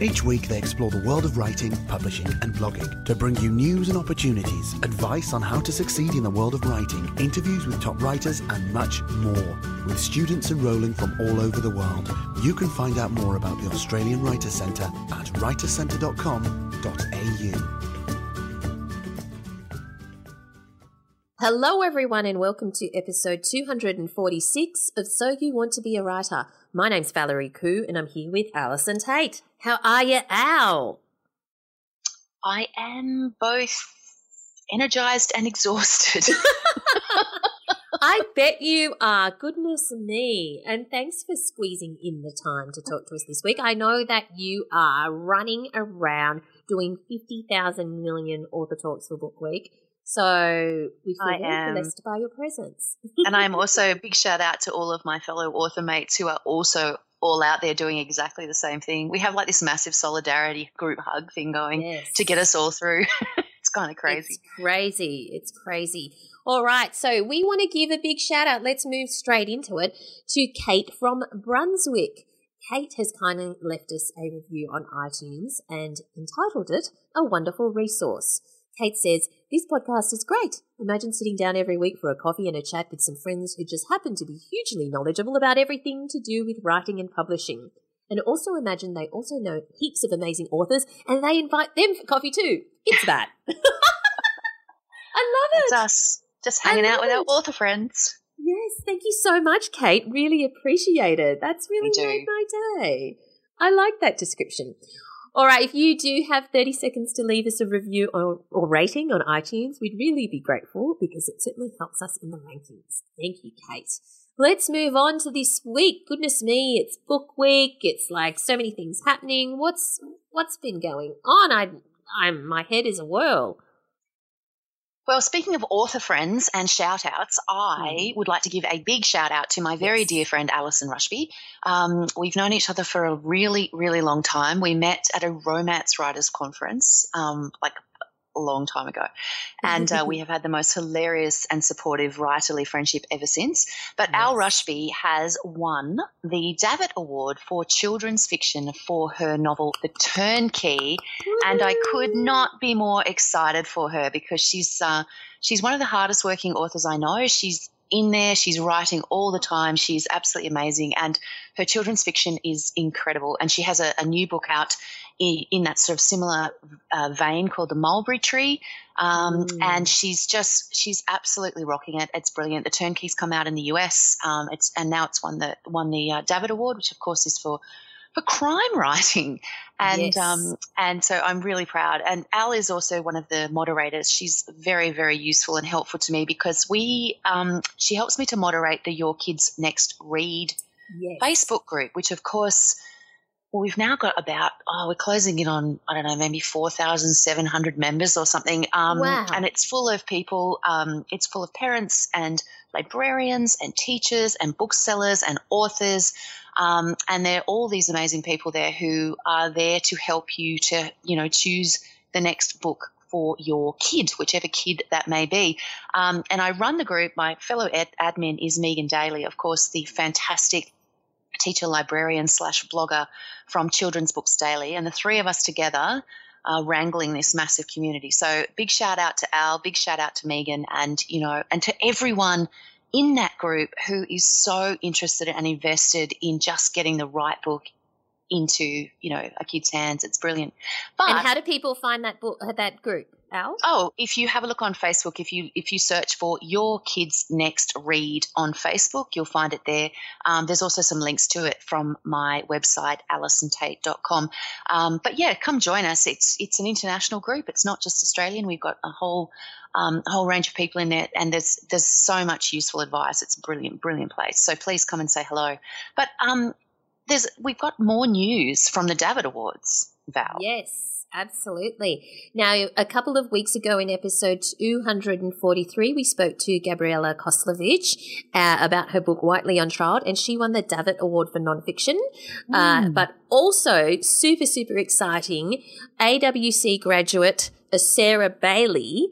Each week, they explore the world of writing, publishing, and blogging to bring you news and opportunities, advice on how to succeed in the world of writing, interviews with top writers, and much more. With students enrolling from all over the world, you can find out more about the Australian Writer Centre at writercentre.com.au. Hello, everyone, and welcome to episode 246 of So You Want to Be a Writer. My name's Valerie Khoo, and I'm here with Allison Tait. How are you, Al? I am both energized and exhausted. I bet you are. Goodness me. And thanks for squeezing in the time to talk to us this week. I know that you are running around doing 50,000 million author talks for Book Week. So we feel very blessed by your presence. and I'm also a big shout out to all of my fellow author mates who are also all out there doing exactly the same thing. We have like this massive solidarity group hug thing going Yes. to get us all through. it's kind of crazy. It's crazy. It's crazy. All right. So we want to give a big shout out. Let's move straight into it to Kate from Brunswick. Kate has kindly left us a review on iTunes and entitled it A Wonderful Resource. Kate says, This podcast is great. Imagine sitting down every week for a coffee and a chat with some friends who just happen to be hugely knowledgeable about everything to do with writing and publishing. And also imagine they also know heaps of amazing authors and they invite them for coffee too. It's that. I love it. It's it. us just hanging out with our author friends. Yes, thank you so much, Kate. Really appreciate it. That's really made my day. I like that description. All right, if you do have 30 seconds to leave us a review or, or rating on iTunes, we'd really be grateful because it certainly helps us in the rankings. Thank you, Kate. Let's move on to this week. Goodness me, it's book week. It's like so many things happening. What's what's been going on? I I'm my head is a whirl. Well, speaking of author friends and shout outs, I would like to give a big shout out to my very Yes. dear friend Allison Rushby. Um, we've known each other for a really, really long time. We met at a romance writers conference, um, like a long time ago. And uh, we have had the most hilarious and supportive writerly friendship ever since. But Al Rushby has won the Davitt Award for children's fiction for her novel, The Turnkey and I could not be more excited for her because she's uh, she's one of the hardest working authors I know. She's in there, she's writing all the time. She's absolutely amazing, and her children's fiction is incredible. And she has a, a new book out in, in that sort of similar uh, vein called The Mulberry Tree. Um, Mm. And she's just she's absolutely rocking it. It's brilliant. The Turnkey's come out in the US. Um, it's and now it's won the won the uh, Davitt Award, which of course is for for crime writing and Yes. um, and so I'm really proud. And Al is also one of the moderators. She's very very useful and helpful to me because we um, she helps me to moderate the Your Kids Next Read Yes. Facebook group, which of course. Well, we've now got about oh, we're closing in on I don't know maybe four thousand seven hundred members or something. Um, Wow. And it's full of people. Um, it's full of parents and librarians and teachers and booksellers and authors. Um, and there are all these amazing people there who are there to help you to, you know, choose the next book for your kid, whichever kid that may be. Um, and I run the group. My fellow ed- admin is Megan Daley, of course, the fantastic teacher librarian slash blogger from Children's Books Daily. And the three of us together are wrangling this massive community. So big shout out to Al, big shout out to Megan, and you know, and to everyone in that group who is so interested and invested in just getting the right book into you know a kid's hands. It's brilliant. But and how do people find that book, that group, Al? Oh, if you have a look on Facebook, if you if you search for Your Kids Next Read on Facebook, you'll find it there. Um, there's also some links to it from my website, AllisonTait.com. Um, but yeah, come join us. It's it's an international group. It's not just Australian. We've got a whole um, a whole range of people in there, and there's there's so much useful advice. It's a brilliant, brilliant place. So please come and say hello. But um, there's we've got more news from the Davitt Awards. Val. Yes, absolutely. Now, a couple of weeks ago in episode 243, we spoke to Gabriella Coslovich uh, about her book Whiteley on Trial, and she won the Davitt Award for Nonfiction. Uh, but also, super, super exciting, AWC graduate uh, Sarah Bailey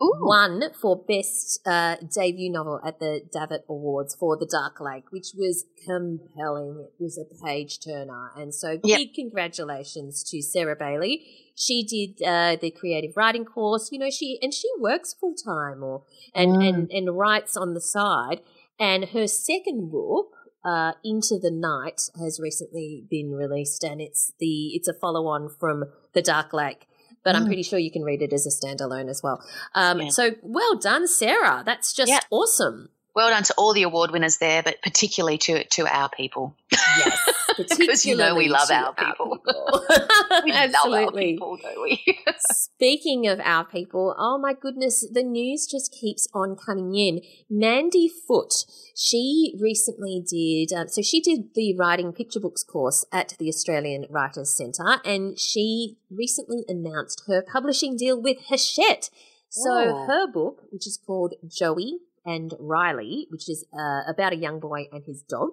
won for best uh, debut novel at the Davitt Awards for The Dark Lake, which was compelling. It was a page turner, and so Yep. big congratulations to Sarah Bailey. She did uh, the creative writing course, you know. She and she works full time or and, and and writes on the side. And her second book, uh, Into the Night, has recently been released, and it's the it's a follow on from The Dark Lake but I'm Mm. pretty sure you can read it as a standalone as well. Um, Yeah. So well done, Sarah. That's just Yeah. awesome. Well done to all the award winners there, but particularly to to our people. Yes, Because you know we love to our people. We Absolutely. love our people, don't we? Speaking of our people, oh my goodness, the news just keeps on coming in. Mandy Foot, she recently did, um, so she did the writing picture books course at the Australian Writers Centre, and she recently announced her publishing deal with Hachette. So Oh. her book, which is called Joey and Riley, which is uh, about a young boy and his dog,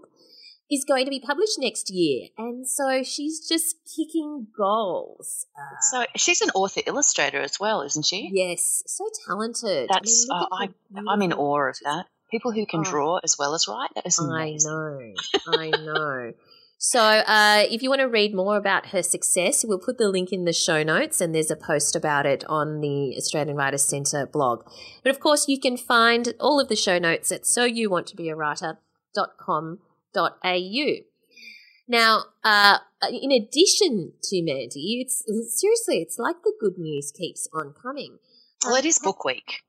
is going to be published next year. And so she's just kicking goals. Uh, so she's an author illustrator as well, isn't she? Yes, so talented. That's I mean, uh, I, I'm in awe of that. People who can Oh. draw as well as write. That is I know, I know. So, uh, if you want to read more about her success, we'll put the link in the show notes, and there's a post about it on the Australian Writers Centre blog. But of course, you can find all of the show notes at soyouwanttobeawriter.com.au. Now, uh, in addition to Mandy, it's seriously, it's like the good news keeps on coming. Well, it is book week.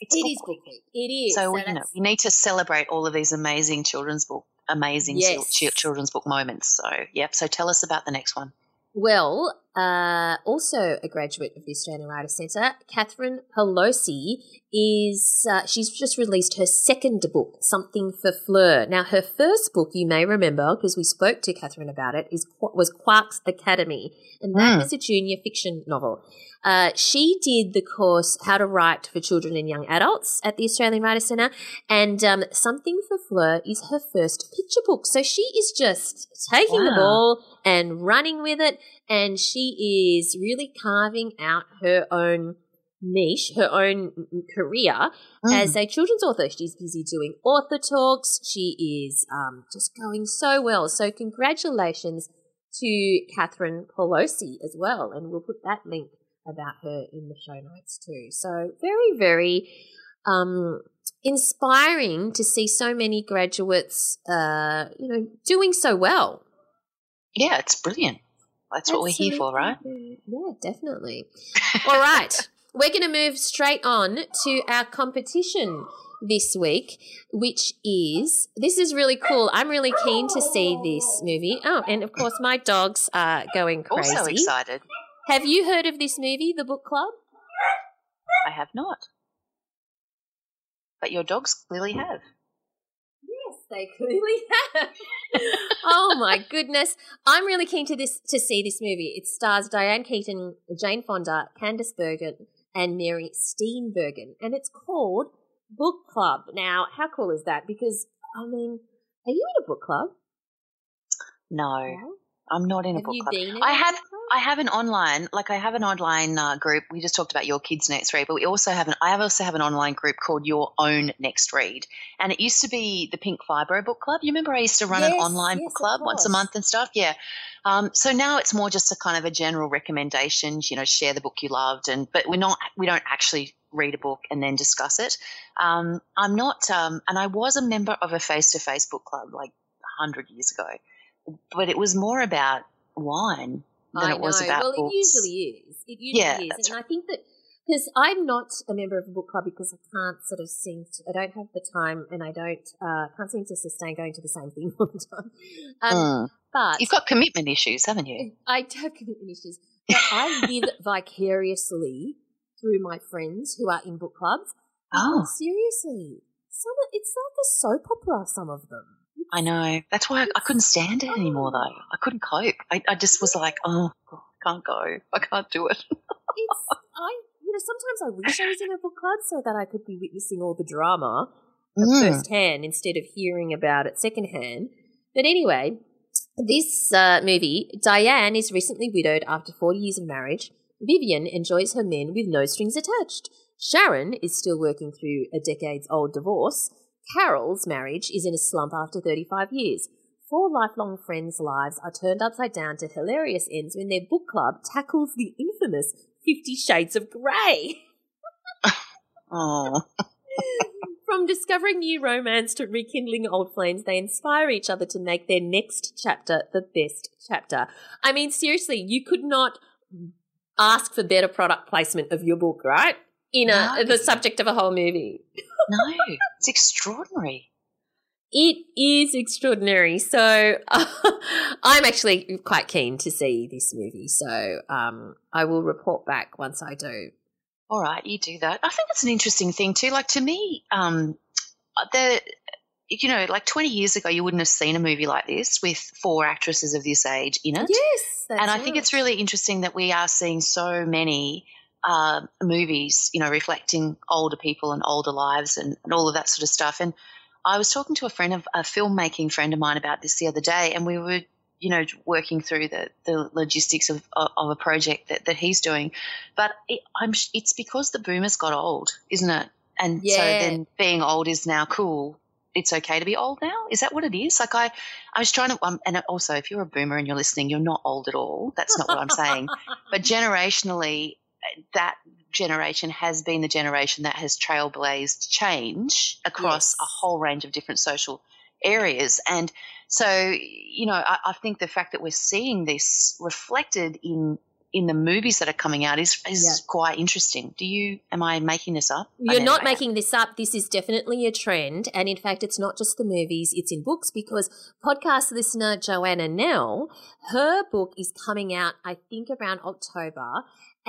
It's It book is week. book week. It is. So, we, you know, we need to celebrate all of these amazing children's book, amazing Yes. children's book moments. So, yep. So, tell us about the next one. Well, uh, also a graduate of the Australian Writers Centre, Catherine Pelosi is uh, she's just released her second book, Something for Fleur. Now, her first book, you may remember because we spoke to Catherine about it, is was Quark's Academy, and that Mm. was a junior fiction novel. Uh, she did the course How to Write for Children and Young Adults at the Australian Writers Centre, and um, Something for Fleur is her first picture book. So she is just taking the ball and running with it, and she is really carving out her own niche, her own career as a children's author. She's busy doing author talks. She is um, just going so well. So congratulations to Catherine Pelosi as well, and we'll put that link about her in the show notes too. So very, very um, inspiring to see so many graduates, uh, you know, doing so well. Yeah, it's brilliant. That's what we're here for, right? Yeah, definitely. All right. We're going to move straight on to our competition this week, which is this is really cool. I'm really keen to see this movie. Oh, and of course, my dogs are going crazy. Also excited. Have you heard of this movie, The Book Club? I have not. But your dogs clearly have. Yes, they clearly have. oh my goodness! I'm really keen to this to see this movie. It stars Diane Keaton, Jane Fonda, Candice Bergen, and Mary Steenburgen, and it's called Book Club. Now, how cool is that? Because I mean, are you in a book club? No, No? I'm not in a Have book you club. I a have? I have an online like I have an online uh, group. We just talked about your kids next read, but we also have an I also have an online group called Your Own Next Read, and it used to be the Pink Fibro Book Club. You remember I used to run an online yes, book club once a month and stuff. Yeah. Um, so now it's more just a kind of a general recommendation. You know, share the book you loved, and but we're not we don't actually read a book and then discuss it. Um, I'm not, um, and I was a member of a face to face book club like hundred years ago, but it was more about wine than I it was know. about well, books. it usually is. It usually Yeah, is, and I think that because I'm not a member of a book club because I can't sort of seem to, I don't have the time and I don't uh, can't seem to sustain going to the same thing all the time. Um, Mm. But You've got commitment issues, haven't you? I do have commitment issues, but I live vicariously through my friends who are in book clubs. Oh, seriously, some it's like a soap opera. Some of them. I know. That's why I, I couldn't stand it anymore, though. I couldn't cope. I, I just was like, oh, God. can't go. I can't do it. it's I you know sometimes I wish I was in a book club so that I could be witnessing all the drama Mm. firsthand instead of hearing about it secondhand. But anyway, this uh, movie, Diane is recently widowed after 40 years of marriage. Vivian enjoys her men with no strings attached. Sharon is still working through a decades old divorce. Carol's marriage is in a slump after 35 years. Four lifelong friends' lives are turned upside down to hilarious ends when their book club tackles the infamous Fifty Shades of Grey. Oh, From discovering new romance to rekindling old flames, they inspire each other to make their next chapter the best chapter. I mean, seriously, you could not ask for better product placement of your book, right? In a No. the subject of a whole movie. no, it's extraordinary. It is extraordinary. So I'm actually quite keen to see this movie. So um, I will report back once I do. All right, you do that. I think it's an interesting thing too. Like to me, um, the you know, like twenty years ago, you wouldn't have seen a movie like this with four actresses of this age in it. Yes, that's and I think it's really interesting that we are seeing so many uh, movies, you know, reflecting older people and older lives and, and all of that sort of stuff. And I was talking to a friend of a filmmaking friend of mine about this the other day, and we were, you know, working through the, the logistics of, of a project that, that he's doing. But it, I'm, it's because the boomers got old, isn't it? And so then being old is now cool. It's okay to be old now. Is that what it is? Like I, I was trying to, um, and also if you're a boomer and you're listening, you're not old at all. That's not what I'm saying. But generationally, that generation has been the generation that has trailblazed change across Yes. a whole range of different social areas. And so, you know, I, I think the fact that we're seeing this reflected in in the movies that are coming out is is Yeah. quite interesting. Do you? Am I making this up? You're not making this up. This is definitely a trend. And in fact, it's not just the movies, it's in books because podcast listener Joanna Nell, her book is coming out, I think, around October.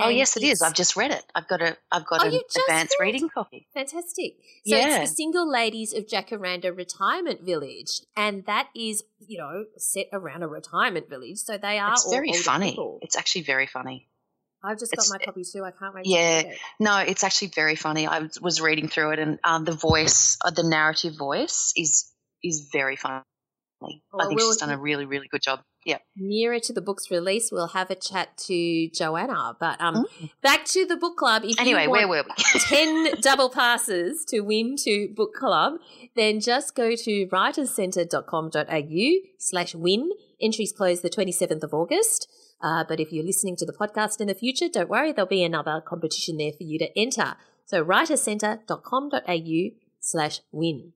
Oh yes, it is. I've just read it. I've got a I've got Oh, an advanced read? reading copy. Fantastic. So Yeah. it's the Single Ladies of Jacaranda Retirement Village. And that is, you know, set around a retirement village. So they are It's all very funny. people. It's actually very funny. I've just got my copy too. I can't wait Yeah. it. No, it's actually very funny. I was- was reading through it, and um, the voice, uh, the narrative voice, is is very funny. Well, I think we'll- she's done a really, really good job. Yeah. nearer to the book's release, we'll have a chat to Joanna. But um, Mm. back to the book club. If Anyway, you where were we? 10 double passes to win to book club, then just go to writerscentre.com.au slash win. Entries close the 27th of August. Uh, but if you're listening to the podcast in the future, don't worry, there'll be another competition there for you to enter. So writerscentre.com.au slash win.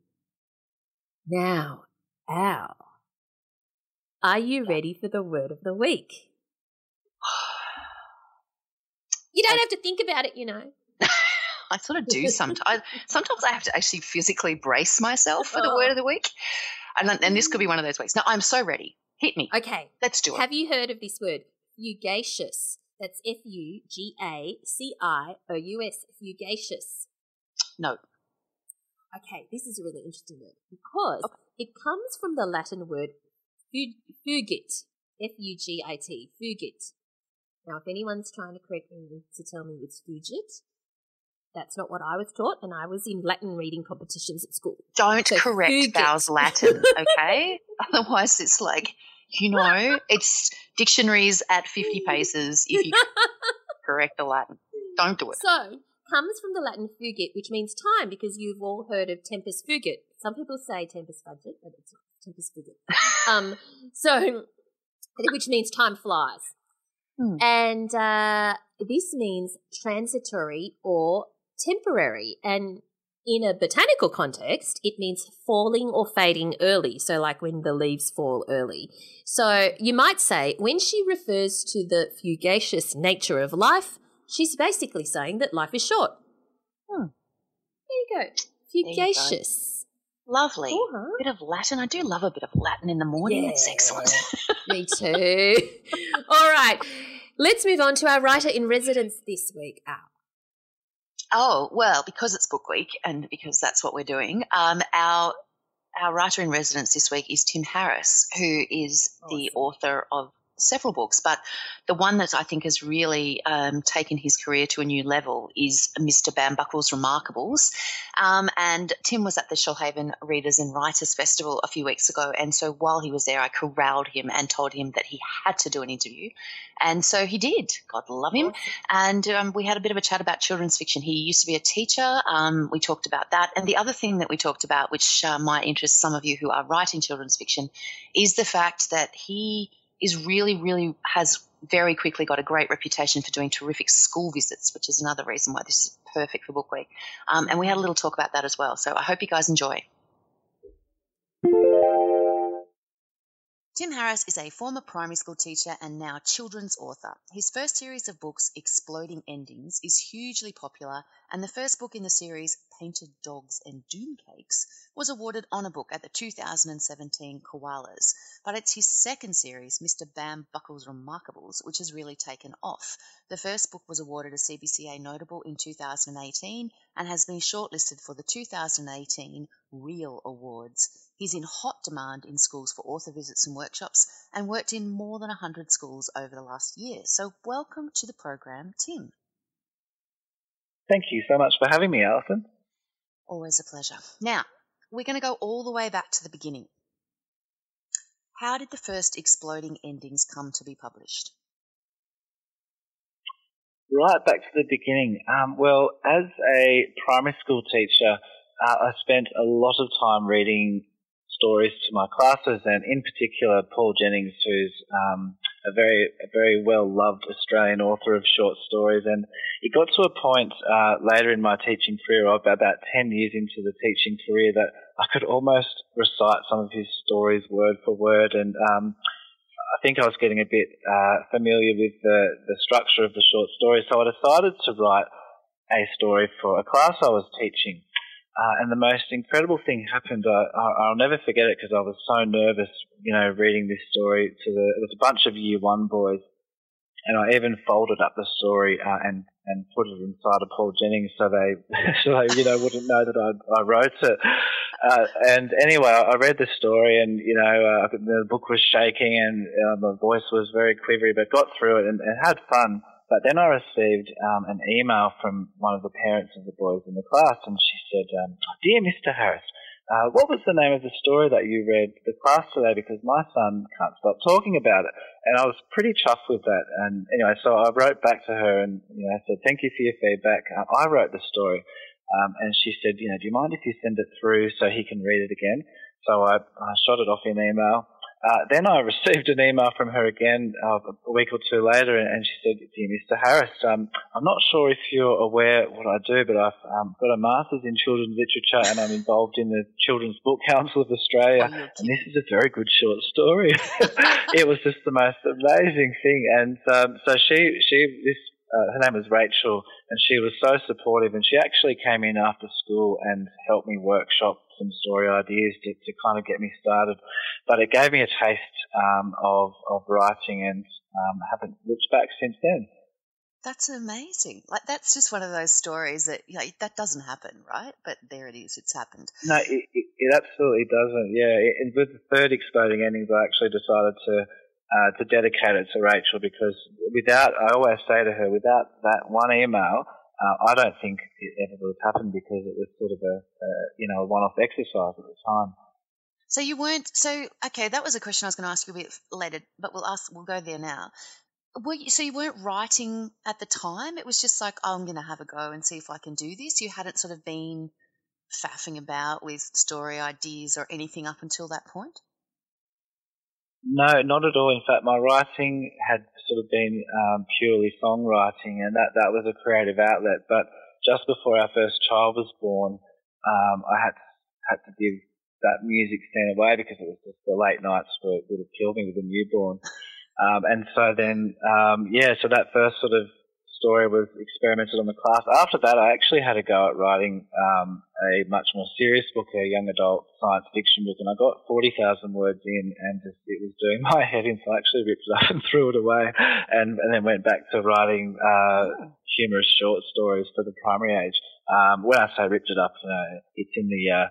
Now, Al, are you ready for the word of the week? You don't have to think about it, you know. I sort of do sometimes. Sometimes I have to actually physically brace myself for the Oh. word of the week, and and this could be mm. one of those weeks. No, I'm so ready. Hit me. Okay. Let's do it. Have you heard of this word? Fugacious. That's F U G A C I O U S. Fugacious. no. Okay, this is a really interesting word because it comes from the Latin word fug- fugit. F U G I T. Fugit. Now, if anyone's trying to correct me to tell me it's fugit, that's not what I was taught, and I was in Latin reading competitions at school. Don't So correct fugit. Val's Latin, okay? Otherwise, it's like you know, it's dictionaries at fifty paces if you correct the Latin. Don't do it. So, comes from the Latin fugit, which means time, because you've all heard of tempus fugit. Some people say tempus fugit, but it's not tempus fugit. um, so, which means time flies. Hmm. And uh, this means transitory or temporary. And in a botanical context, it means falling or fading early. So, like when the leaves fall early. So, you might say when she refers to the fugacious nature of life, she's basically saying that life is short. Hmm. There you go. you go. Fugacious. Lovely. Cool, huh? Bit of Latin. I do love a bit of Latin in the morning. It's excellent. Me too. All right. Let's move on to our writer in residence this week, Al. Oh well, because it's book week and because that's what we're doing. Um, our our writer in residence this week is Tim Harris, who is the author of several books, but the one that I think has really um, taken his career to a new level is Mr. Bambuckle's Remarkables. Um, and Tim was at the Shoalhaven Readers and Writers Festival a few weeks ago, and so while he was there, I corralled him and told him that he had to do an interview, and so he did. God love him. And um, we had a bit of a chat about children's fiction. He used to be a teacher. Um, we talked about that, and the other thing that we talked about, which uh, might interest some of you who are writing children's fiction, is the fact that he is really, really has very quickly got a great reputation for doing terrific school visits, which is another reason why this is perfect for Book Week. Um, and we had a little talk about that as well. So I hope you guys enjoy. Tim Harris is a former primary school teacher and now children's author. His first series of books, Exploding Endings, is hugely popular, and the first book in the series, Painted Dogs and Doom Cakes, was awarded Honour Book at the 2017 Koalas. But it's his second series, Mr. Bambuckle's Remarkables, which has really taken off. The first book was awarded a CBCA Notable in 2018 and has been shortlisted for the 2018 Reel Awards. He's in hot demand in schools for author visits and workshops and worked in more than 100 schools over the last year. So, welcome to the program, Tim. Thank you so much for having me, Alison. Always a pleasure. Now, we're going to go all the way back to the beginning. How did the first exploding endings come to be published? Right back to the beginning. Um, well, as a primary school teacher, uh, I spent a lot of time reading stories to my classes, and in particular, Paul Jennings, who's um, a very, a very well loved Australian author of short stories. And it got to a point uh, later in my teaching career, about 10 years into the teaching career, that I could almost recite some of his stories word for word. And um, I think I was getting a bit uh, familiar with the, the structure of the short story. So I decided to write a story for a class I was teaching. Uh, and the most incredible thing happened. I, will never forget it because I was so nervous, you know, reading this story to the. It was a bunch of year one boys, and I even folded up the story uh, and and put it inside of Paul Jennings so they so they you know wouldn't know that I, I wrote it. Uh, and anyway, I read the story, and you know, uh, the book was shaking, and uh, my voice was very quivery, but got through it and, and had fun. But then I received um, an email from one of the parents of the boys in the class, and she said, um, "Dear Mr. Harris, uh, what was the name of the story that you read the class today? Because my son can't stop talking about it." And I was pretty chuffed with that. And anyway, so I wrote back to her and you know, I said, "Thank you for your feedback. Uh, I wrote the story." Um, and she said, you know, do you mind if you send it through so he can read it again? So I, I shot it off in email. Uh, then I received an email from her again uh, a week or two later, and she said, "Dear Mr. Harris, um, I'm not sure if you're aware what I do, but I've um, got a master's in children's literature, and I'm involved in the Children's Book Council of Australia, oh, and this is a very good short story." it was just the most amazing thing, and um, so she, she, this uh, her name was Rachel, and she was so supportive. And she actually came in after school and helped me workshop some story ideas to, to kind of get me started. But it gave me a taste um, of of writing, and um, haven't looked back since then. That's amazing. Like that's just one of those stories that you know, that doesn't happen, right? But there it is. It's happened. No, it, it, it absolutely doesn't. Yeah, it, with the third exploding endings, I actually decided to uh, to dedicate it to Rachel because without, I always say to her, without that one email, uh, I don't think it ever would have happened because it was sort of a, a you know, a one-off exercise at the time. So you weren't, so, okay, that was a question I was going to ask you a bit later, but we'll ask, we'll go there now. Were you, so you weren't writing at the time? It was just like, oh, I'm going to have a go and see if I can do this. You hadn't sort of been faffing about with story ideas or anything up until that point? No, not at all. In fact, my writing had sort of been um, purely songwriting, and that that was a creative outlet. But just before our first child was born, um, I had to, had to give that music stand away because it was just the late nights would, would have killed me with a newborn. Um, and so then, um, yeah, so that first sort of story was experimented on the class. After that, I actually had a go at writing um, a much more serious book, a young adult science fiction book, and I got 40,000 words in, and just, it was doing my head in, so I actually ripped it up and threw it away, and, and then went back to writing uh, humorous short stories for the primary age. Um, when I say ripped it up, you know, it's in the uh,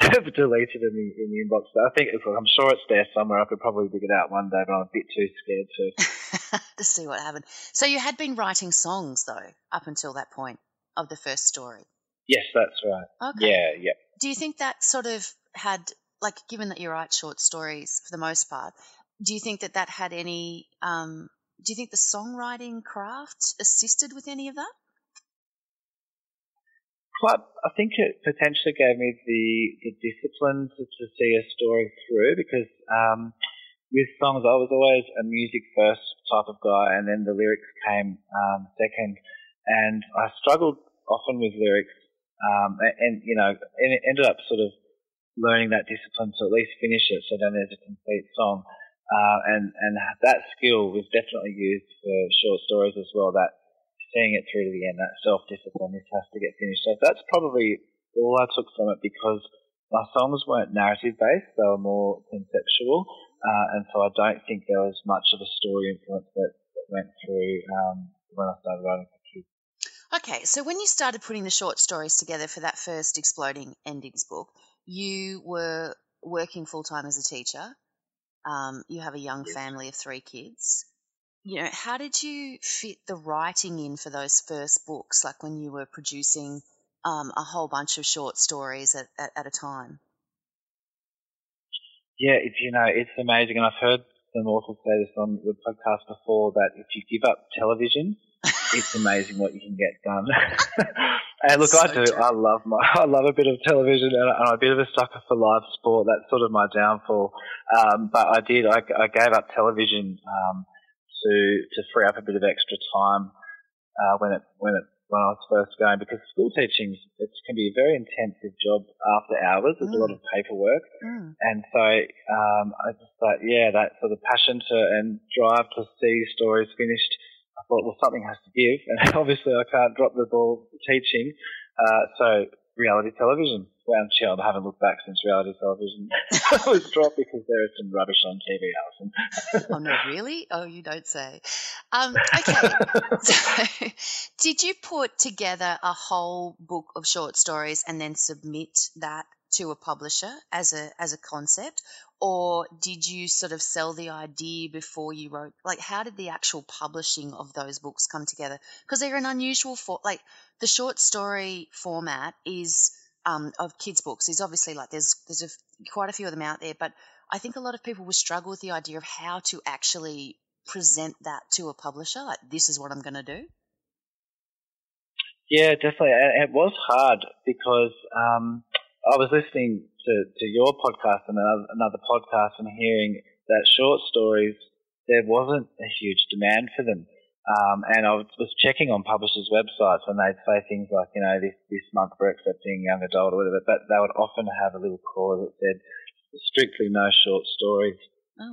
deleted in the in the inbox. But I think I'm sure it's there somewhere. I could probably dig it out one day, but I'm a bit too scared to. to see what happened. So you had been writing songs though up until that point of the first story. Yes, that's right. Okay. Yeah, yeah. Do you think that sort of had like given that you write short stories for the most part, do you think that that had any um, do you think the songwriting craft assisted with any of that? Quite, I think it potentially gave me the, the discipline to, to see a story through because um, with songs, I was always a music first type of guy, and then the lyrics came um, second. And I struggled often with lyrics, um, and, and, you know, and ended up sort of learning that discipline to at least finish it, so then there's a complete song. Uh, and and that skill was definitely used for short stories as well. That seeing it through to the end, that self discipline, this has to get finished. So that's probably all I took from it because my songs weren't narrative based, they were more conceptual. Uh, and so I don't think there was much of a story influence that, that went through um, when I started writing for kids. Okay, so when you started putting the short stories together for that first Exploding Endings book, you were working full time as a teacher. Um, you have a young yes. family of three kids you know, how did you fit the writing in for those first books, like when you were producing um, a whole bunch of short stories at, at, at, a time? Yeah, it's you know, it's amazing, and I've heard some authors say this on the podcast before that if you give up television, it's amazing what you can get done. and look, so I do. True. I love my, I love a bit of television, and I'm a bit of a sucker for live sport. That's sort of my downfall. Um, but I did. I, I gave up television. Um, to to free up a bit of extra time uh, when it when it when I was first going because school teaching it can be a very intensive job after hours. There's mm. a lot of mm. paperwork, mm. and so um, I just thought, yeah, that sort of passion to and drive to see stories finished. I thought, well, something has to give, and obviously I can't drop the ball teaching. Uh, so reality television. I haven't looked back since reality television was dropped because there is some rubbish on TV, Alison. oh, no, really? Oh, you don't say. Um, okay. so, did you put together a whole book of short stories and then submit that to a publisher as a as a concept or did you sort of sell the idea before you wrote like how did the actual publishing of those books come together because they're an unusual for like the short story format is um, of kids books is obviously like there's there's a, quite a few of them out there but i think a lot of people will struggle with the idea of how to actually present that to a publisher like this is what i'm going to do yeah definitely it was hard because um, I was listening to, to your podcast and another, another podcast and hearing that short stories, there wasn't a huge demand for them. Um, and I was checking on publishers' websites and they'd say things like, you know, this, this month we're accepting young adult or whatever, but they would often have a little clause that said strictly no short stories. Oh.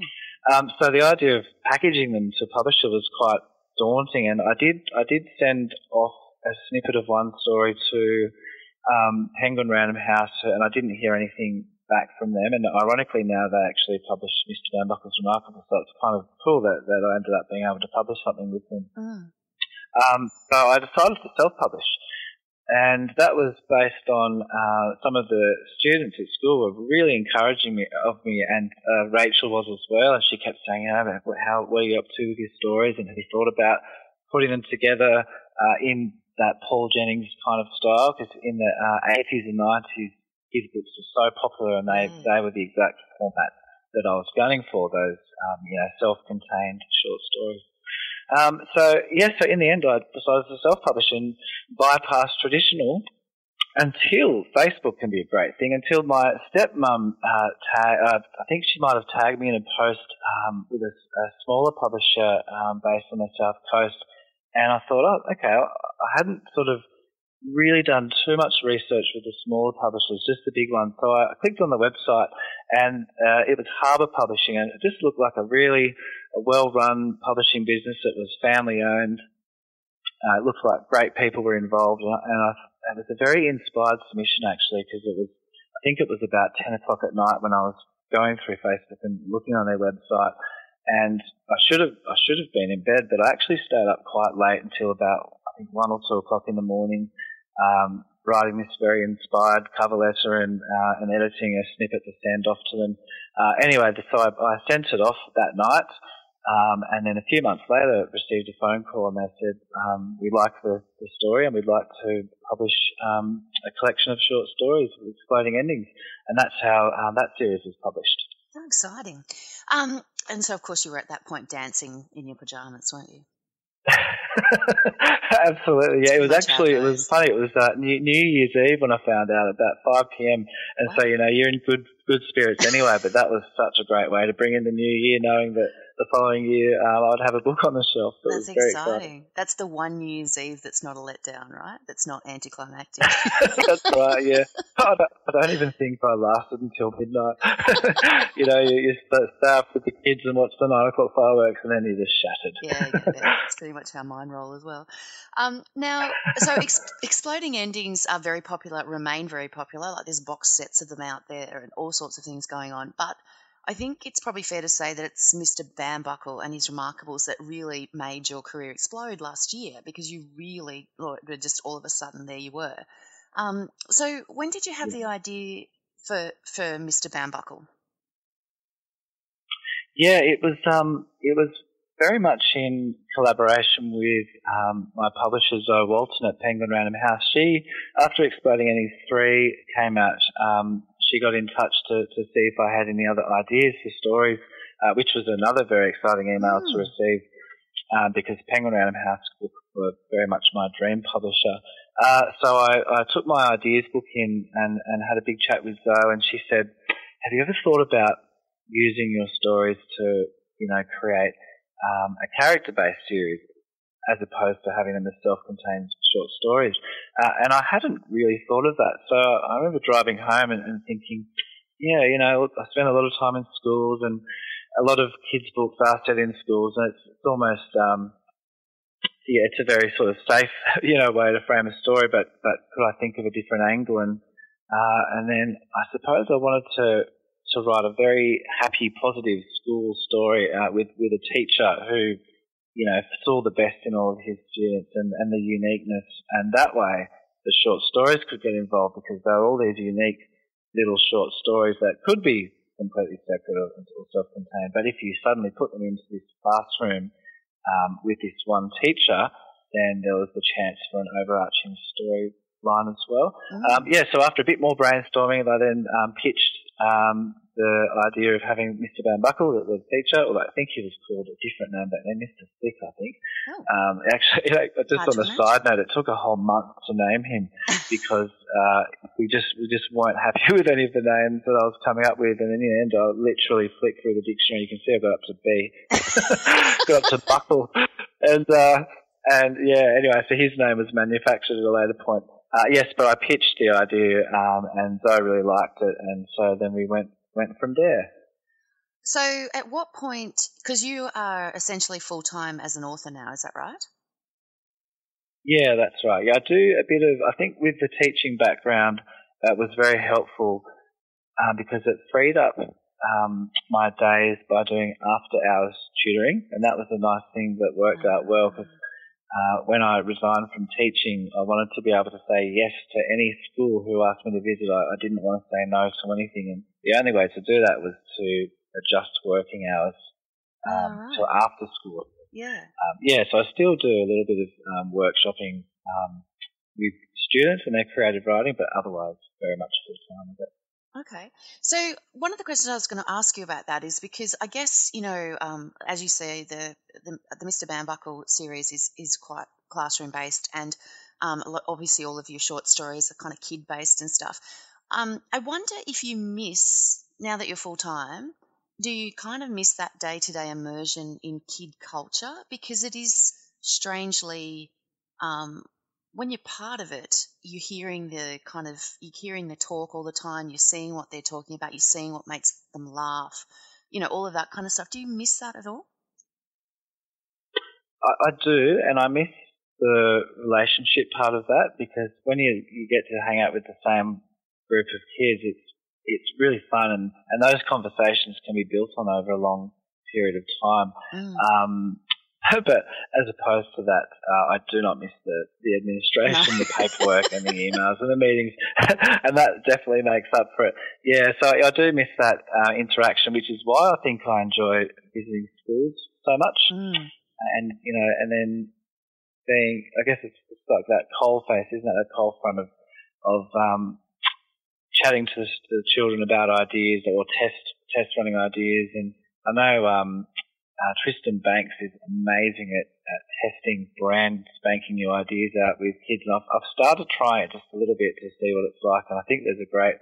Um, so the idea of packaging them to a publisher was quite daunting and I did, I did send off a snippet of one story to um, Penguin Random House, and I didn't hear anything back from them. And ironically, now they actually published Mr. Bambuckle's Remarkable, so it's kind of cool that, that I ended up being able to publish something with them. Mm. Um, so I decided to self-publish. And that was based on uh, some of the students at school were really encouraging me of me, and uh, Rachel was as well. And she kept saying, oh, "How what are you up to with your stories? And have you thought about putting them together uh, in that Paul Jennings kind of style because in the uh, 80s and 90s, his books were so popular and they, mm. they were the exact format that I was gunning for, those, um, you know, self-contained short stories. Um, so, yeah, so in the end, I decided to self-publish and bypass traditional until Facebook can be a great thing, until my stepmom, uh, tag, uh, I think she might have tagged me in a post um, with a, a, smaller publisher um, based on the South Coast and I thought, oh, okay, I hadn't sort of really done too much research with the smaller publishers, just the big ones. So I clicked on the website and uh, it was Harbour Publishing and it just looked like a really well-run publishing business. that was family-owned. Uh, it looked like great people were involved and, I, it was a very inspired submission actually because it was, I think it was about 10 o'clock at night when I was going through Facebook and looking on their website and I should have I should have been in bed, but I actually stayed up quite late until about I think one or two o'clock in the morning, um, writing this very inspired cover letter and, uh, and editing a snippet to send off to them. Uh, anyway, so I, I, sent it off that night. Um, and then a few months later, received a phone call and they said, um, we like the, the, story and we'd like to publish um, a collection of short stories with exploding endings. And that's how um, that series was published. How exciting. Um, and so, of course, you were at that point dancing in your pajamas, weren't you? Absolutely, yeah. It was actually it was funny. It was uh, New, New Year's Eve when I found out about five p.m. And wow. so you know you're in good good spirits anyway. But that was such a great way to bring in the new year, knowing that the following year um, I'd have a book on the shelf. So that's exciting. exciting. That's the one New Year's Eve that's not a letdown, right? That's not anticlimactic. that's right. Yeah, I don't, I don't, even think I lasted until midnight. you know, you, you stay up with the kids and watch the nine o'clock fireworks, and then you're just shattered. yeah, yeah, that's pretty much how mine roll as well. Um, now, so ex- exploding endings are very popular, remain very popular. Like there's box sets of them out there, and all sorts of things going on, but I think it's probably fair to say that it's Mr. Bambuckle and his Remarkables that really made your career explode last year because you really, just all of a sudden, there you were. Um, so, when did you have yeah. the idea for for Mr. Bambuckle? Yeah, it was um, it was very much in collaboration with um, my publisher Zoe Walton at Penguin Random House. She, after Exploding Endings three came out, um, she got in touch to, to see if I had any other ideas for stories, uh, which was another very exciting email mm. to hmm. receive um, because Penguin Random House were very much my dream publisher. Uh, so I, I, took my ideas book in and, and had a big chat with Zoe, and she said, "Have you ever thought about using your stories to, you know, create um, a character-based series as opposed to having them as self-contained short stories. Uh, and I hadn't really thought of that. So I remember driving home and, and, thinking, yeah, you know, I spent a lot of time in schools and a lot of kids' books are set in schools and it's, it's almost, um, yeah, it's a very sort of safe, you know, way to frame a story, but, but could I think of a different angle? And, uh, and then I suppose I wanted to, to write a very happy, positive school story, uh, with, with a teacher who, you know, saw the best in all of his students and, and the uniqueness. And that way, the short stories could get involved because there are all these unique little short stories that could be completely separate or, or self-contained. But if you suddenly put them into this classroom um, with this one teacher, then there was the chance for an overarching storyline as well. Mm. Um, yeah, so after a bit more brainstorming, I then um, pitched um, the idea of having Mr. Bambuckle, the, the teacher, although I think he was called a different name back then, Mr. Stick, I think. Oh. Um, actually, just on a side note, it took a whole month to name him because uh, we just we just weren't happy with any of the names that I was coming up with, and in the end, I literally flicked through the dictionary. You can see I got up to B, got up to Buckle, and uh, and yeah. Anyway, so his name was manufactured at a later point. Uh, yes, but I pitched the idea, um, and Zoe really liked it, and so then we went went from there. So, at what point, because you are essentially full time as an author now, is that right? Yeah, that's right. Yeah, I do a bit of, I think with the teaching background, that was very helpful um, because it freed up um, my days by doing after hours tutoring, and that was a nice thing that worked out well because uh, when I resigned from teaching, I wanted to be able to say yes to any school who asked me to visit. I, I didn't want to say no to anything, and the only way to do that was to adjust working hours um, right. till after school. Yeah. Um, yeah. So I still do a little bit of um, workshopping um, with students and their creative writing, but otherwise very much full time with it. Okay. So one of the questions I was going to ask you about that is because I guess you know, um, as you say, the, the, the Mr. Bambuckle series is is quite classroom based, and um, obviously all of your short stories are kind of kid based and stuff. Um, I wonder if you miss now that you're full time. Do you kind of miss that day to day immersion in kid culture because it is strangely um, when you're part of it, you're hearing the kind of you're hearing the talk all the time. You're seeing what they're talking about. You're seeing what makes them laugh. You know, all of that kind of stuff. Do you miss that at all? I, I do, and I miss the relationship part of that because when you you get to hang out with the same group of kids, it's it's really fun, and and those conversations can be built on over a long period of time. Mm. Um, but as opposed to that, uh, I do not miss the, the administration, the paperwork, and the emails and the meetings, and that definitely makes up for it. Yeah, so I do miss that uh, interaction, which is why I think I enjoy visiting schools so much. Mm. And you know, and then being, I guess it's, it's like that coal face, isn't it? That coal front of of um, chatting to the, to the children about ideas or test test running ideas, and I know um, uh, Tristan Banks is amazing at, at, testing brand spanking new ideas out with kids. And I've, I've started trying it just a little bit to see what it's like. And I think there's a great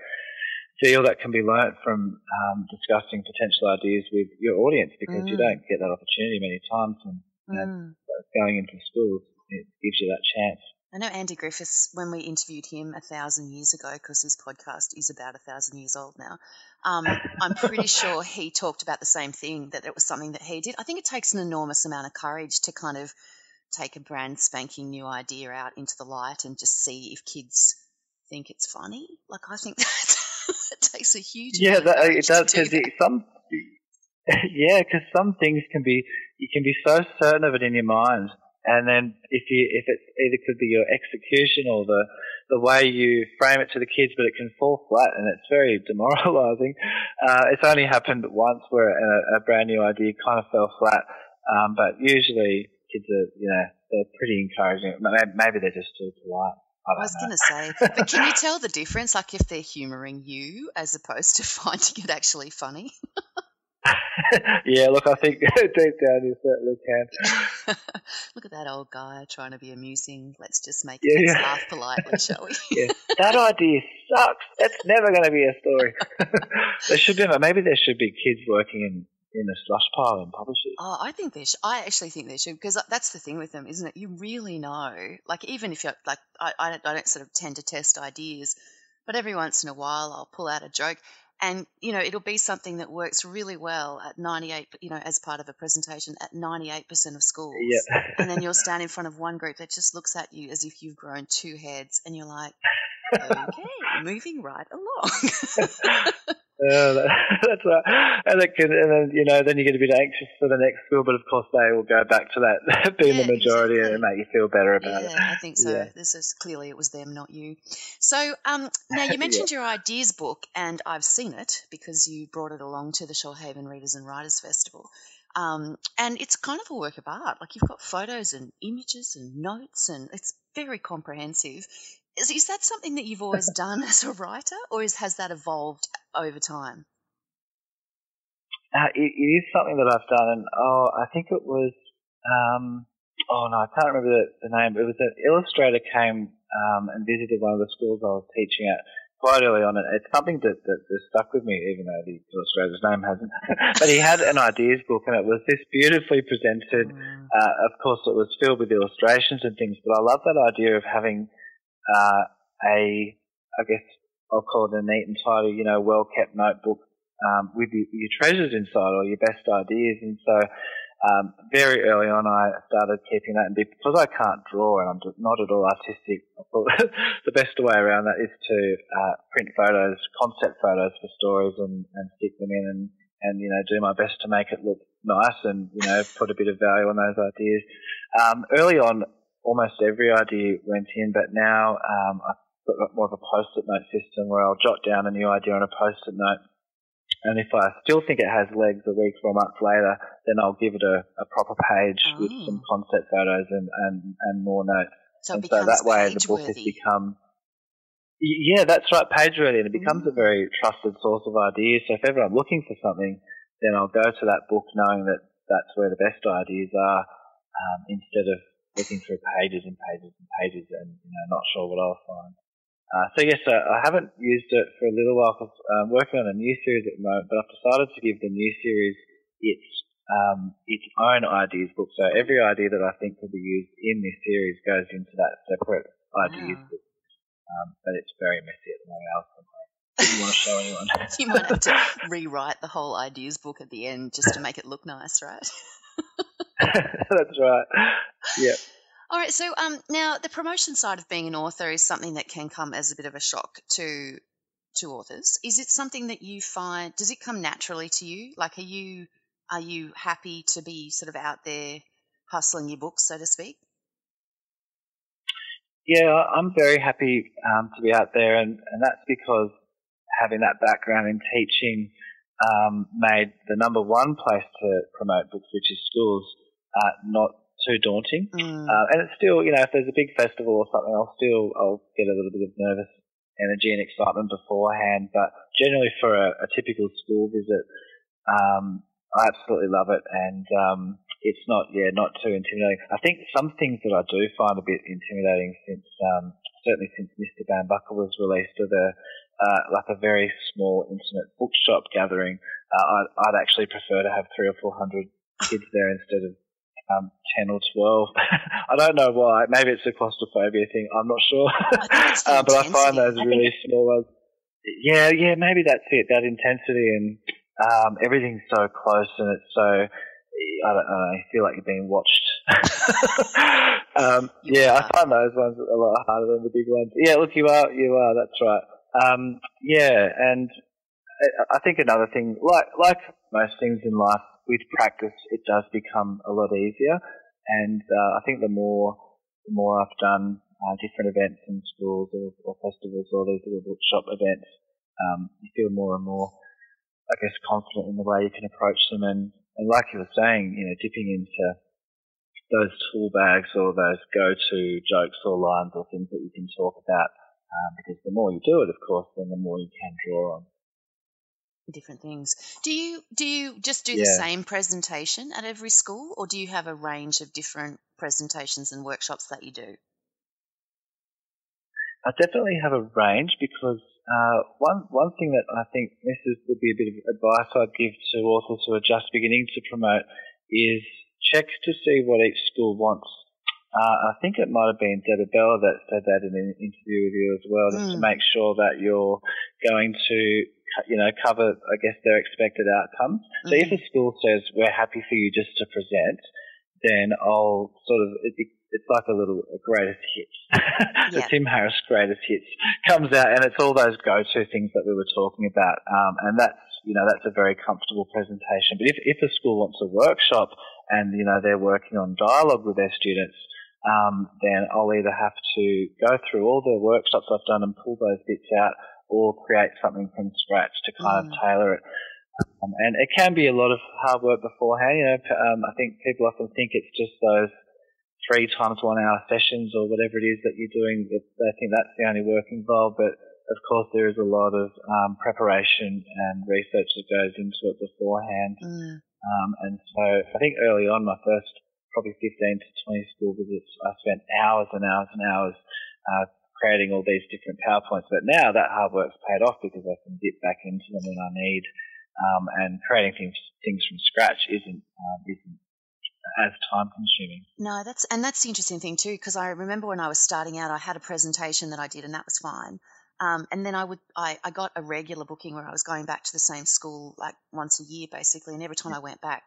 deal that can be learnt from um, discussing potential ideas with your audience because mm. you don't get that opportunity many times. And Mm. going into schools, it gives you that chance. I know Andy Griffiths, when we interviewed him a thousand years ago, because his podcast is about a thousand years old now, um, I'm pretty sure he talked about the same thing, that it was something that he did. I think it takes an enormous amount of courage to kind of take a brand spanking new idea out into the light and just see if kids think it's funny. Like, I think that it takes a huge Yeah, amount that, it courage does to do because some. Yeah, because some things can be you can be so certain of it in your mind, and then if you if it either could be your execution or the the way you frame it to the kids, but it can fall flat, and it's very demoralising. Uh, it's only happened once where a, a brand new idea kind of fell flat, um, but usually kids are you know they're pretty encouraging. Maybe, maybe they're just too polite. I, I was going to say, but can you tell the difference, like if they're humouring you as opposed to finding it actually funny? Yeah, look, I think deep down you certainly can. Look at that old guy trying to be amusing. Let's just make Yeah, kids yeah. laugh politely, shall we? Yeah, that idea sucks. That's never going to be a story. there should be maybe there should be kids working in in a slush pile in publishers. Oh, I think they should. I actually think they should because uh, that's the thing with them, isn't it? You really know, like even if you're like, I, I, don't, I don't sort of tend to test ideas, but every once in a while I'll pull out a joke, and you know it'll be something that works really well at 98, you know, as part of a presentation at 98 percent of schools. Yeah. and then you'll stand in front of one group that just looks at you as if you've grown two heads, and you're like, okay, moving right along. Yeah, that, that's right. And, it can, and then you know, then you get a bit anxious for the next school, but of course they will go back to that being Yeah, the majority exactly. and make you feel better about yeah, it. Yeah, I think so. Yeah. This is clearly it was them, not you. So, um, now you mentioned your ideas book, and I've seen it because you brought it along to the Shoalhaven Readers and Writers Festival. Um, and it's kind of a work of art. Like you've got photos and images and notes, and it's very comprehensive. Is, is that something that you've always done as a writer, or is, has that evolved over time? Uh, it, it is something that I've done, and oh, I think it was, um, oh no, I can't remember the, the name. It was an illustrator came um, and visited one of the schools I was teaching at quite early on, and it's something that, that, that stuck with me, even though the illustrator's name hasn't. but he had an ideas book, and it was this beautifully presented. Mm. Uh, of course, it was filled with illustrations and things, but I love that idea of having uh, a, I guess I'll call it a neat and tidy, you know, well kept notebook um, with your, your treasures inside or your best ideas. And so, um, very early on, I started keeping that. And because I can't draw and I'm not at all artistic, the best way around that is to uh, print photos, concept photos for stories, and, and stick them in and and you know do my best to make it look nice and you know put a bit of value on those ideas. Um, early on, almost every idea went in, but now um, I've got more of a post-it note system where I'll jot down a new idea on a post-it note. And if I still think it has legs a week or a month later, then I'll give it a, a proper page with Oh. some concept photos and, and, and more notes. So and so that way the book has become yeah, that's right, page ready, and it becomes a Mm. very trusted source of ideas. So if ever I'm looking for something, then I'll go to that book knowing that that's where the best ideas are, um, instead of looking through pages and pages and pages and you know not sure what I'll find. Uh, so yes, uh, I haven't used it for a little while. 'cause I'm working on a new series at the moment, but I've decided to give the new series its um, its own ideas book. So every idea that I think could be used in this series goes into that separate ideas Wow. book. Um, but it's very messy at the moment. I didn't want to show anyone. You might have to rewrite the whole ideas book at the end just to make it look nice, right? That's right. Yeah. All right. So um, now the promotion side of being an author is something that can come as a bit of a shock to to authors. Is it something that you find? Does it come naturally to you? Like, are you are you happy to be sort of out there hustling your books, so to speak? Yeah, I'm very happy um, to be out there, and, and that's because having that background in teaching um, made the number one place to promote books, which is schools, uh, not too daunting. Mm. Uh, and it's still, you know, if there's a big festival or something, I'll still I'll get a little bit of nervous energy and excitement beforehand. But generally, for a, a typical school visit, um, I absolutely love it, and um, it's not, yeah, not too intimidating. I think some things that I do find a bit intimidating since, um, certainly since Mr. Bambuckle was released, are the uh, like a very small, intimate bookshop gathering. Uh, I'd, I'd actually prefer to have three or four hundred kids there instead of um, 10 or 12. I don't know why. Maybe it's a claustrophobia thing. I'm not sure. Uh, but I find those really small ones. Yeah, yeah, maybe that's it. That intensity and um, everything's so close and it's so, I don't know, I feel like you're being watched. um, yeah, I find those ones a lot harder than the big ones. Yeah, look, you are, you are, that's right. Um, yeah, and I think another thing, like, like most things in life, with practice, it does become a lot easier. And uh, I think the more the more I've done uh, different events in schools or, or, festivals or these little workshop events, um, you feel more and more, I guess, confident in the way you can approach them. And, and like you were saying, you know, dipping into those tool bags or those go-to jokes or lines or things that you can talk about. Um, because the more you do it, of course, then the more you can draw on different things. Do you do you just do yeah. the same presentation at every school, or do you have a range of different presentations and workshops that you do? I definitely have a range because uh, one one thing that I think this is, would be a bit of advice I'd give to authors who are just beginning to promote is check to see what each school wants. Uh, I think it might have been Deborah Abela that said that in an interview with you as well, just mm. to make sure that you're going to you know, cover, I guess, their expected outcomes. Mm-hmm. So if a school says, we're happy for you just to present, then I'll sort of, it, it's like a little a greatest hits. the yeah. Tim Harris greatest hits comes out and it's all those go-to things that we were talking about. Um, and that's, you know, that's a very comfortable presentation. But if, if a school wants a workshop and, you know, they're working on dialogue with their students, um, then I'll either have to go through all the workshops I've done and pull those bits out or create something from scratch to kind mm. of tailor it. Um, and it can be a lot of hard work beforehand. You know, um, I think people often think it's just those three times one hour sessions or whatever it is that you're doing. They think that's the only work involved, but of course there is a lot of um, preparation and research that goes into it beforehand. Mm. Um, and so I think early on, my first probably 15 to 20 school visits, I spent hours and hours and hours uh, creating all these different PowerPoints. But now that hard work's paid off because I can dip back into them when I need. Um, and creating things things from scratch isn't um, isn't as time consuming. No, that's and that's the interesting thing too because I remember when I was starting out, I had a presentation that I did and that was fine. Um, and then I would I, I got a regular booking where I was going back to the same school like once a year basically, and every time I went back,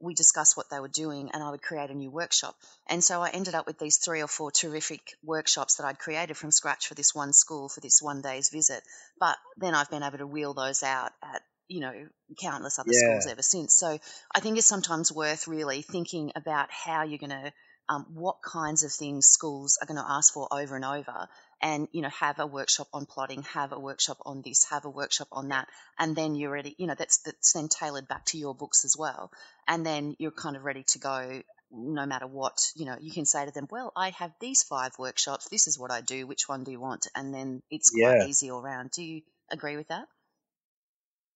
we discussed what they were doing and I would create a new workshop. And so I ended up with these three or four terrific workshops that I'd created from scratch for this one school for this one day's visit. But then I've been able to wheel those out at, you know, countless other yeah. schools ever since. So I think it's sometimes worth really thinking about how you're going to um, what kinds of things schools are going to ask for over and over and you know have a workshop on plotting have a workshop on this have a workshop on that and then you're ready you know that's that's then tailored back to your books as well and then you're kind of ready to go no matter what you know you can say to them well i have these five workshops this is what i do which one do you want and then it's quite yeah. easy all around do you agree with that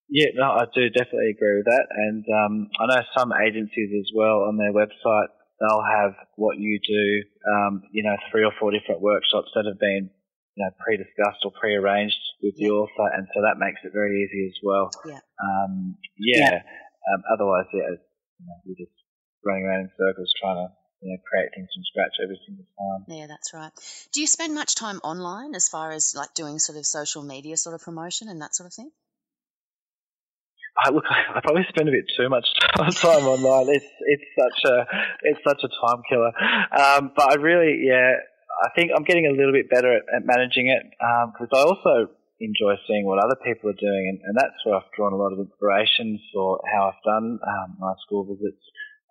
yeah, no, I do definitely agree with that. And um, I know some agencies as well on their website they'll have what you do, um, you know, three or four different workshops that have been, you know, pre-discussed or pre-arranged with the author, and so that makes it very easy as well. Yeah. Um, yeah. yeah. Um, otherwise, yeah, you know, you're just running around in circles trying to you know, create things from scratch every single time. Yeah, that's right. Do you spend much time online as far as like doing sort of social media sort of promotion and that sort of thing? I look, I probably spend a bit too much time online. It's it's such a it's such a time killer. Um, but I really, yeah, I think I'm getting a little bit better at, at managing it because um, I also enjoy seeing what other people are doing, and, and, that's where I've drawn a lot of inspiration for how I've done um, my school visits.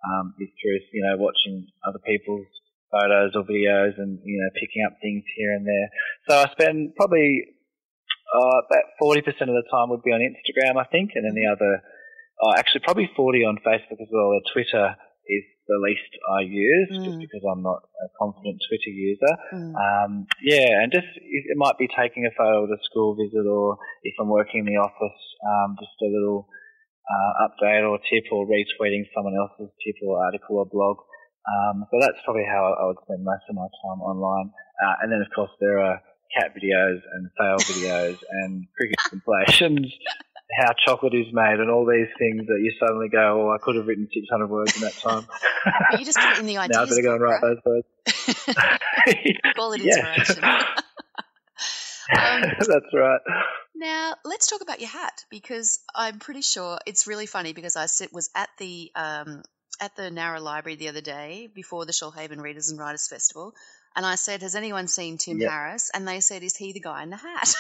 um, is through you know watching other people's photos or videos and you know picking up things here and there. So I spend probably uh, about forty percent of the time would be on Instagram, I think, and then the other, uh, actually probably forty on Facebook as well. Or Twitter is the least I use mm. just because I'm not a confident Twitter user. Mm. Um, yeah, and just it might be taking a photo at a school visit, or if I'm working in the office, um, just a little uh, update or tip, or retweeting someone else's tip or article or blog. Um, so that's probably how I would spend most of my time online. Uh, and then of course there are cat videos and fail videos and cricket compilations how chocolate is made and all these things that you suddenly go, oh, I could have written 600 words in that time. but you just put in the ideas. now I better go and write those words. Call it inspiration. um, That's right. Now let's talk about your hat because I'm pretty sure it's really funny because I sit, was at the um, at the Nowra Library the other day before the Shoalhaven Readers and Writers Festival, and I said, "Has anyone seen Tim yep. Harris?" And they said, "Is he the guy in the hat?"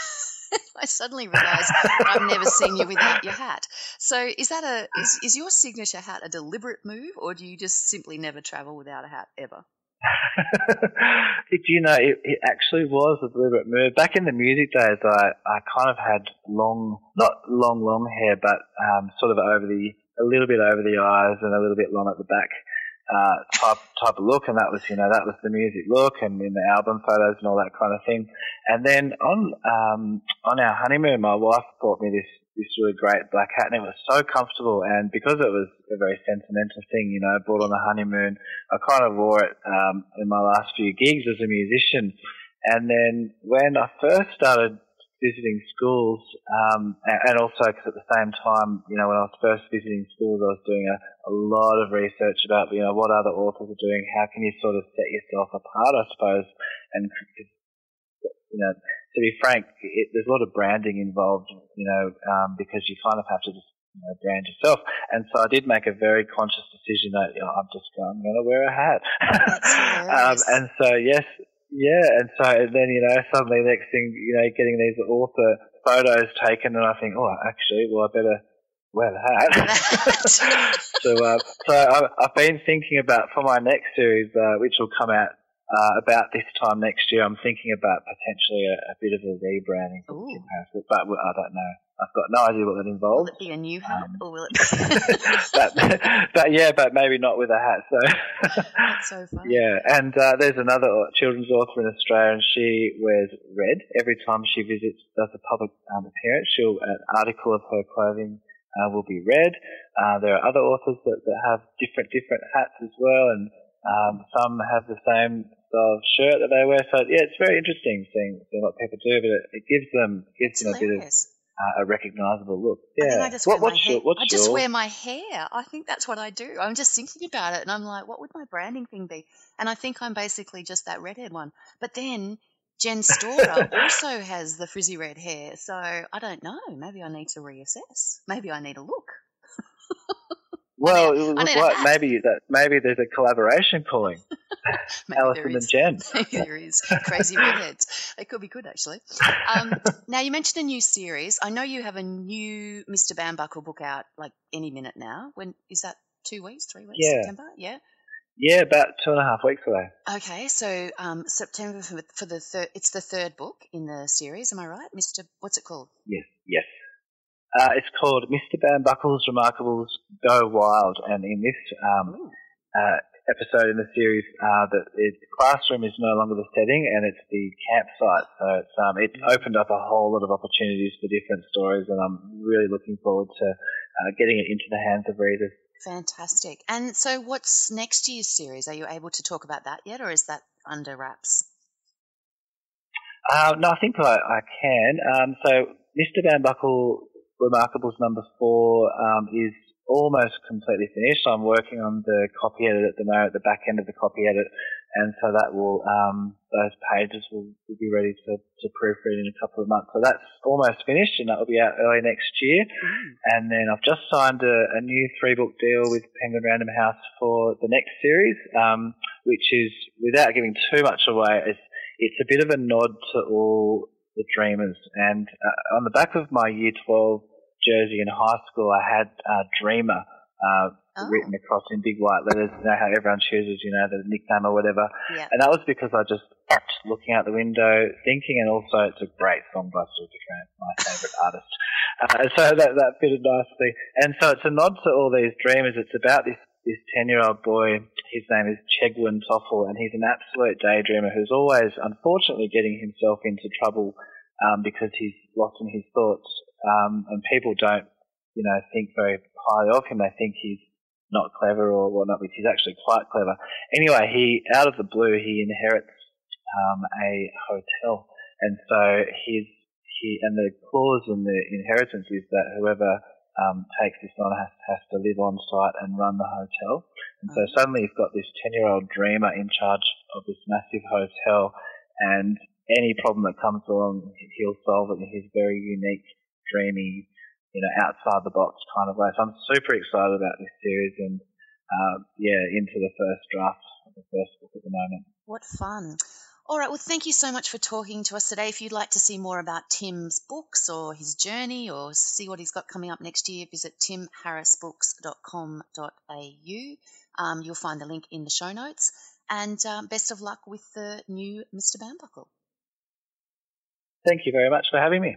I suddenly realised I've never seen you without your hat. So is that a is, is your signature hat a deliberate move, or do you just simply never travel without a hat ever? Do you know, it, it, actually was a deliberate move. Back in the music days, I, I kind of had long, not long, long hair, but um, sort of over the, a little bit over the eyes and a little bit long at the back uh, type type of look, and that was you know that was the music look, and in the album photos and all that kind of thing. And then on um, on our honeymoon, my wife bought me this this really great black hat, and it was so comfortable. And because it was a very sentimental thing, you know, bought on the honeymoon, I kind of wore it um, in my last few gigs as a musician. And then when I first started visiting schools, um, and also because at the same time, you know, when I was first visiting schools, I was doing a, a lot of research about, you know, what other authors are doing, how can you sort of set yourself apart, I suppose, and, you know, to be frank, it, there's a lot of branding involved, you know, um, because you kind of have to just you know, brand yourself. And so I did make a very conscious decision that you know, I'm just going, I'm going to wear a hat. um, and so yes, yeah, and so then you know suddenly next thing you know getting these author photos taken, and I think, oh, actually, well, I better wear the hat. so, uh, so I've, I've, been thinking about for my next series, uh, which will come out uh, about this time next year. I'm thinking about potentially a, a bit of a rebranding, but I don't know. I've got no idea what that involves. Will it be a new hat, um, or will it? but, but, yeah, but maybe not with a hat. So that's so funny. Yeah, and uh, there's another children's author in Australia, and she wears red every time she visits, does a public um, appearance. She'll an article of her clothing uh, will be red. Uh, there are other authors that, that have different different hats as well, and um, some have the same style of shirt that they wear. So yeah, it's very interesting seeing, seeing what people do, but it, it gives them gives them a bit of uh, a recognizable look. Yeah. I, I just, what, wear, my hair. Your, I just your... wear my hair. I think that's what I do. I'm just thinking about it and I'm like, what would my branding thing be? And I think I'm basically just that redhead one. But then Jen Storer also has the frizzy red hair. So I don't know. Maybe I need to reassess. Maybe I need a look. Well, it was what, maybe that maybe there's a collaboration calling. Allison and Jen. Maybe there is crazy redheads. They could be good actually. Um, now you mentioned a new series. I know you have a new Mr. Bambuckle book out like any minute now. When is that? Two weeks, three weeks? Yeah. September, yeah. Yeah, about two and a half weeks away. Okay, so um, September for, for the third. It's the third book in the series. Am I right, Mister? What's it called? Yes, yes. Uh, it's called Mr. Bambuckle's Remarkables Go Wild, and in this um, uh, episode in the series, uh, the, the, classroom is no longer the setting, and it's the campsite. So it's um, it's opened up a whole lot of opportunities for different stories, and I'm really looking forward to uh, getting it into the hands of readers. Fantastic. And so, what's next year's series? Are you able to talk about that yet, or is that under wraps? Uh, no, I think I, I can. Um, so, Mr. Bambuckle Remarkables number four um, is almost completely finished. I'm working on the copy edit at the moment, the back end of the copy edit, and so that will um, those pages will, will, be ready to, to proofread in a couple of months. So that's almost finished, and that will be out early next year. Mm. And then I've just signed a, a, new three book deal with Penguin Random House for the next series, um, which is without giving too much away. It's, it's a bit of a nod to all the Dreamers. And uh, on the back of my Year 12 jersey in high school, I had uh, Dreamer uh, oh. written across in big white letters. You know how everyone chooses, you know, the nickname or whatever. Yeah. And that was because I just kept looking out the window, thinking, and also it's a great song by Supertramp, my favourite artist. Uh, so that that fitted nicely. And so it's a nod to all these dreamers. It's about this this 10 year old boy, his name is Chegwin Toffle, and he's an absolute daydreamer who's always, unfortunately, getting himself into trouble um, because he's lost in his thoughts. Um, and people don't, you know, think very highly of him. They think he's not clever or whatnot, which he's actually quite clever. Anyway, he, out of the blue, he inherits um, a hotel. And so his, he, and the clause in the inheritance is that whoever um, takes this on has, has to live on site and run the hotel. And so mm-hmm. suddenly you've got this 10 year old dreamer in charge of this massive hotel and any problem that comes along, he'll solve it in his very unique, dreamy, you know, outside the box kind of way. So I'm super excited about this series and, uh, yeah, into the first draft of the first book at the moment. What fun. All right. Well, thank you so much for talking to us today. If you'd like to see more about Tim's books or his journey or see what he's got coming up next year, visit timharrisbooks.com.au. Um, you'll find the link in the show notes. And um, best of luck with the new Mr. Bambuckle. Thank you very much for having me.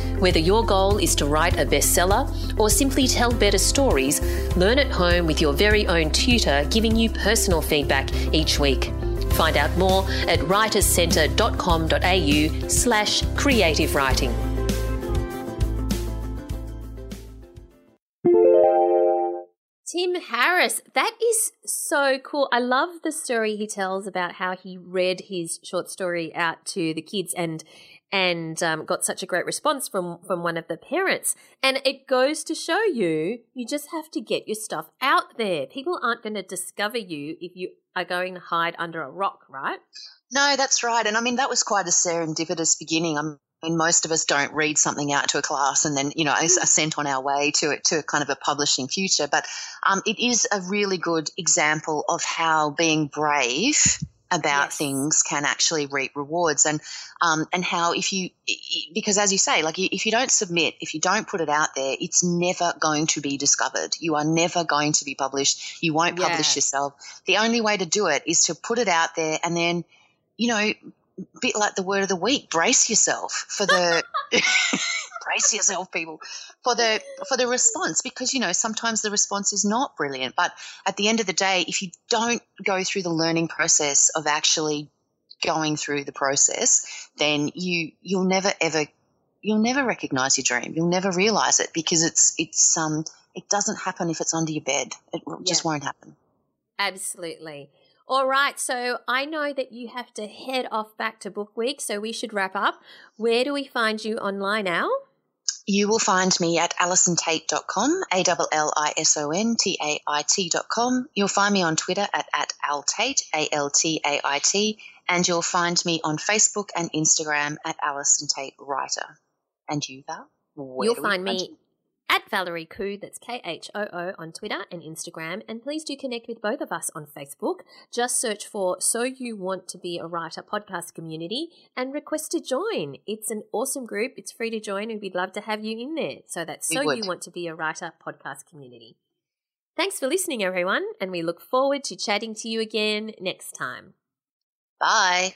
Whether your goal is to write a bestseller or simply tell better stories, learn at home with your very own tutor giving you personal feedback each week. Find out more at writerscentre.com.au slash creative writing. Tim Harris, that is so cool. I love the story he tells about how he read his short story out to the kids and and um, got such a great response from from one of the parents. And it goes to show you, you just have to get your stuff out there. People aren't going to discover you if you are going to hide under a rock, right? No, that's right. And I mean, that was quite a serendipitous beginning. I mean, most of us don't read something out to a class and then, you know, are sent on our way to it, to kind of a publishing future. But um, it is a really good example of how being brave about yes. things can actually reap rewards. And um, and how if you because as you say like if you don't submit if you don't put it out there it's never going to be discovered. You are never going to be published. You won't publish yourself. The only way to do it is to put it out there and then you know bit like the word of the week brace yourself for the brace yourself, people, for the for the response because you know sometimes the response is not brilliant. But at the end of the day, if you don't go through the learning process of actually going through the process, then you you'll never ever you'll never recognize your dream. You'll never realize it because it's it's um it doesn't happen if it's under your bed. It just won't happen. Absolutely. All right, so I know that you have to head off back to Book Week, so we should wrap up. Where do we find you online now? You will find me at allisontait.com, A L L I S O N T A I T.com. You'll find me on Twitter at, at altait, A L T A I T, and you'll find me on Facebook and Instagram at Allison Tait Writer. And you, Val? You'll find me at Valerie Khoo, that's K H O O, on Twitter and Instagram. And please do connect with both of us on Facebook. Just search for So You Want to Be a Writer podcast community and request to join. It's an awesome group. It's free to join, and we'd love to have you in there. So that's So You Want to Be a Writer podcast community. Thanks for listening, everyone, and we look forward to chatting to you again next time. Bye.